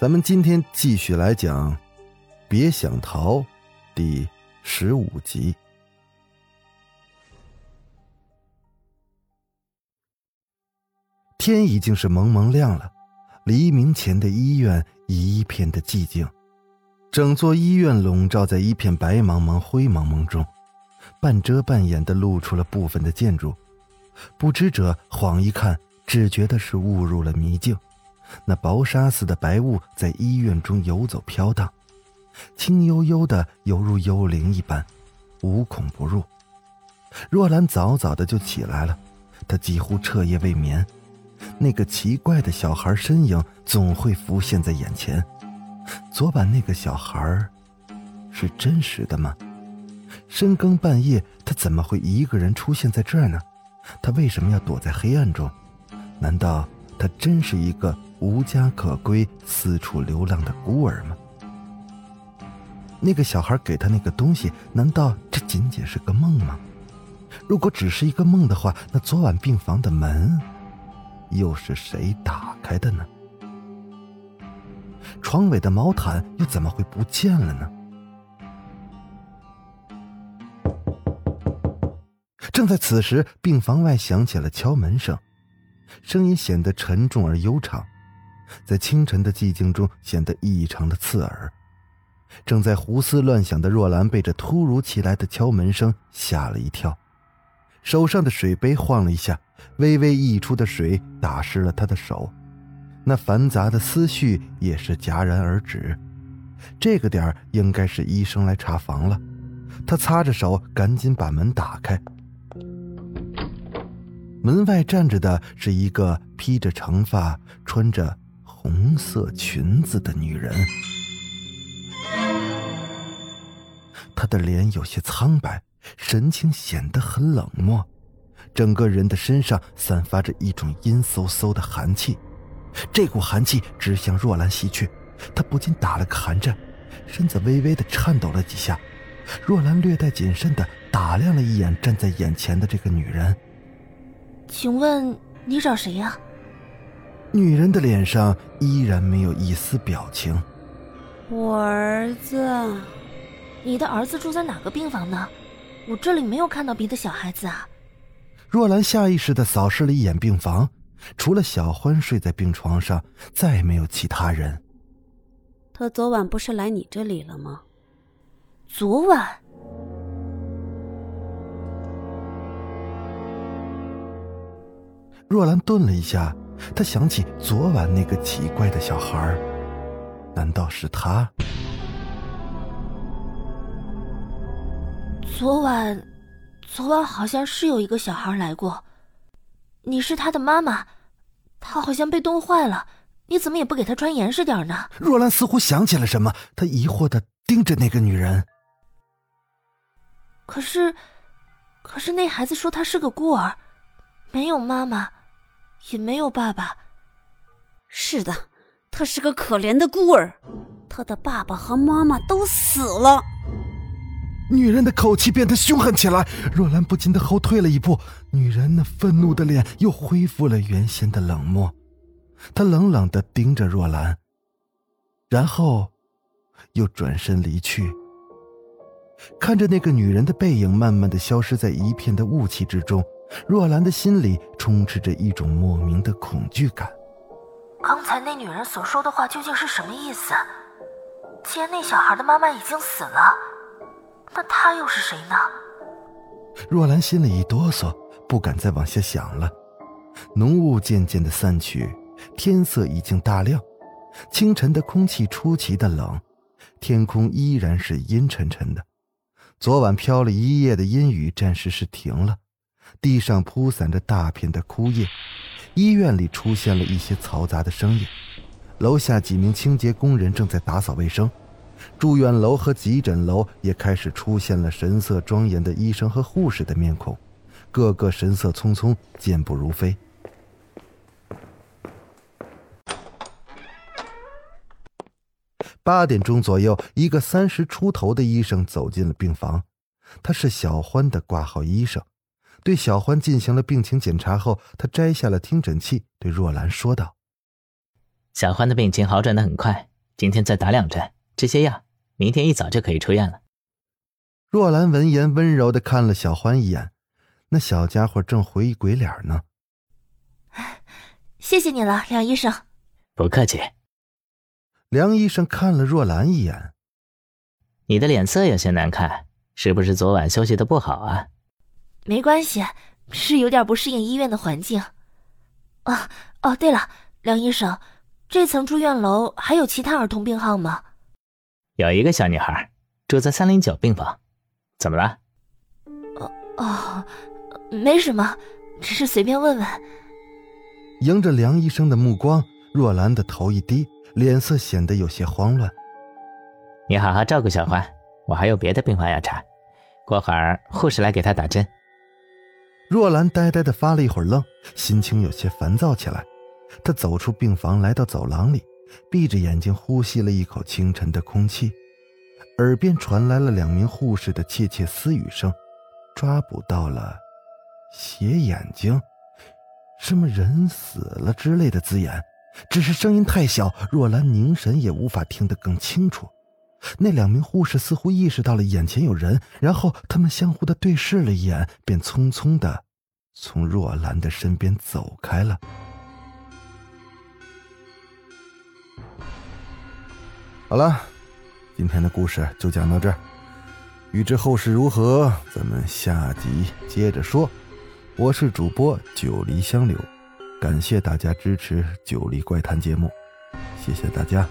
咱们今天继续来讲《别想逃》第十五集。天已经是蒙蒙亮了，黎明前的医院一片的寂静，整座医院笼罩在一片白茫茫、灰蒙蒙中，半遮半掩的露出了部分的建筑。不知者晃一看，只觉得是误入了迷境。那薄纱似的白雾在医院中游走飘荡，轻悠悠的，犹如幽灵一般，无孔不入。若兰早早的就起来了，她几乎彻夜未眠。那个奇怪的小孩身影总会浮现在眼前。昨晚那个小孩，是真实的吗？深更半夜，他怎么会一个人出现在这儿呢？他为什么要躲在黑暗中？难道他真是一个无家可归、四处流浪的孤儿吗？那个小孩给他那个东西，难道这仅仅是个梦吗？如果只是一个梦的话，那昨晚病房的门又是谁打开的呢？床尾的毛毯又怎么会不见了呢？正在此时，病房外响起了敲门声，声音显得沉重而悠长，在清晨的寂静中显得异常的刺耳。正在胡思乱想的若兰被这突如其来的敲门声吓了一跳，手上的水杯晃了一下，微微溢出的水打湿了她的手，那繁杂的思绪也是戛然而止。这个点儿应该是医生来查房了，她擦着手，赶紧把门打开。门外站着的是一个披着长发、穿着红色裙子的女人，她的脸有些苍白，神情显得很冷漠，整个人的身上散发着一种阴飕飕的寒气。这股寒气直向若兰袭去，她不禁打了个寒战，身子微微的颤抖了几下。若兰略带谨慎的打量了一眼站在眼前的这个女人。请问你找谁呀？女人的脸上依然没有一丝表情。我儿子，你的儿子住在哪个病房呢？我这里没有看到别的小孩子啊。若兰下意识的扫视了一眼病房，除了小欢睡在病床上，再没有其他人。他昨晚不是来你这里了吗？昨晚。若兰顿了一下，她想起昨晚那个奇怪的小孩，难道是他？昨晚，昨晚好像是有一个小孩来过。你是他的妈妈，他好像被冻坏了，你怎么也不给他穿严实点呢？若兰似乎想起了什么，她疑惑的盯着那个女人。可是，可是那孩子说他是个孤儿，没有妈妈。也没有爸爸。是的，他是个可怜的孤儿，他的爸爸和妈妈都死了。女人的口气变得凶狠起来，若兰不禁的后退了一步。女人那愤怒的脸又恢复了原先的冷漠，她冷冷的盯着若兰，然后又转身离去。看着那个女人的背影慢慢的消失在一片的雾气之中。若兰的心里充斥着一种莫名的恐惧感。刚才那女人所说的话究竟是什么意思？既然那小孩的妈妈已经死了，那她又是谁呢？若兰心里一哆嗦，不敢再往下想了。浓雾渐渐的散去，天色已经大亮。清晨的空气出奇的冷，天空依然是阴沉沉的。昨晚飘了一夜的阴雨暂时是停了。地上铺散着大片的枯叶，医院里出现了一些嘈杂的声音，楼下几名清洁工人正在打扫卫生，住院楼和急诊楼也开始出现了神色庄严的医生和护士的面孔，个个神色匆匆，健步如飞。八点钟左右，一个三十出头的医生走进了病房，他是小欢的挂号医生。对小欢进行了病情检查后，他摘下了听诊器，对若兰说道：“小欢的病情好转的很快，今天再打两针，吃些药，明天一早就可以出院了。”若兰闻言，温柔的看了小欢一眼，那小家伙正回忆鬼脸呢。谢谢你了，梁医生。不客气。梁医生看了若兰一眼：“你的脸色有些难看，是不是昨晚休息的不好啊？”没关系，是有点不适应医院的环境。啊哦，对了，梁医生，这层住院楼还有其他儿童病号吗？有一个小女孩住在三零九病房，怎么了？哦哦，没什么，只是随便问问。迎着梁医生的目光，若兰的头一低，脸色显得有些慌乱。你好好照顾小欢，我还有别的病房要查，过会儿护士来给她打针。若兰呆呆的发了一会儿愣，心情有些烦躁起来。她走出病房，来到走廊里，闭着眼睛呼吸了一口清晨的空气，耳边传来了两名护士的窃窃私语声，抓捕到了“斜眼睛”什么人死了之类的字眼，只是声音太小，若兰凝神也无法听得更清楚。那两名护士似乎意识到了眼前有人，然后他们相互的对视了一眼，便匆匆的从若兰的身边走开了。好了，今天的故事就讲到这儿，欲知后事如何，咱们下集接着说。我是主播九黎香柳，感谢大家支持《九黎怪谈》节目，谢谢大家。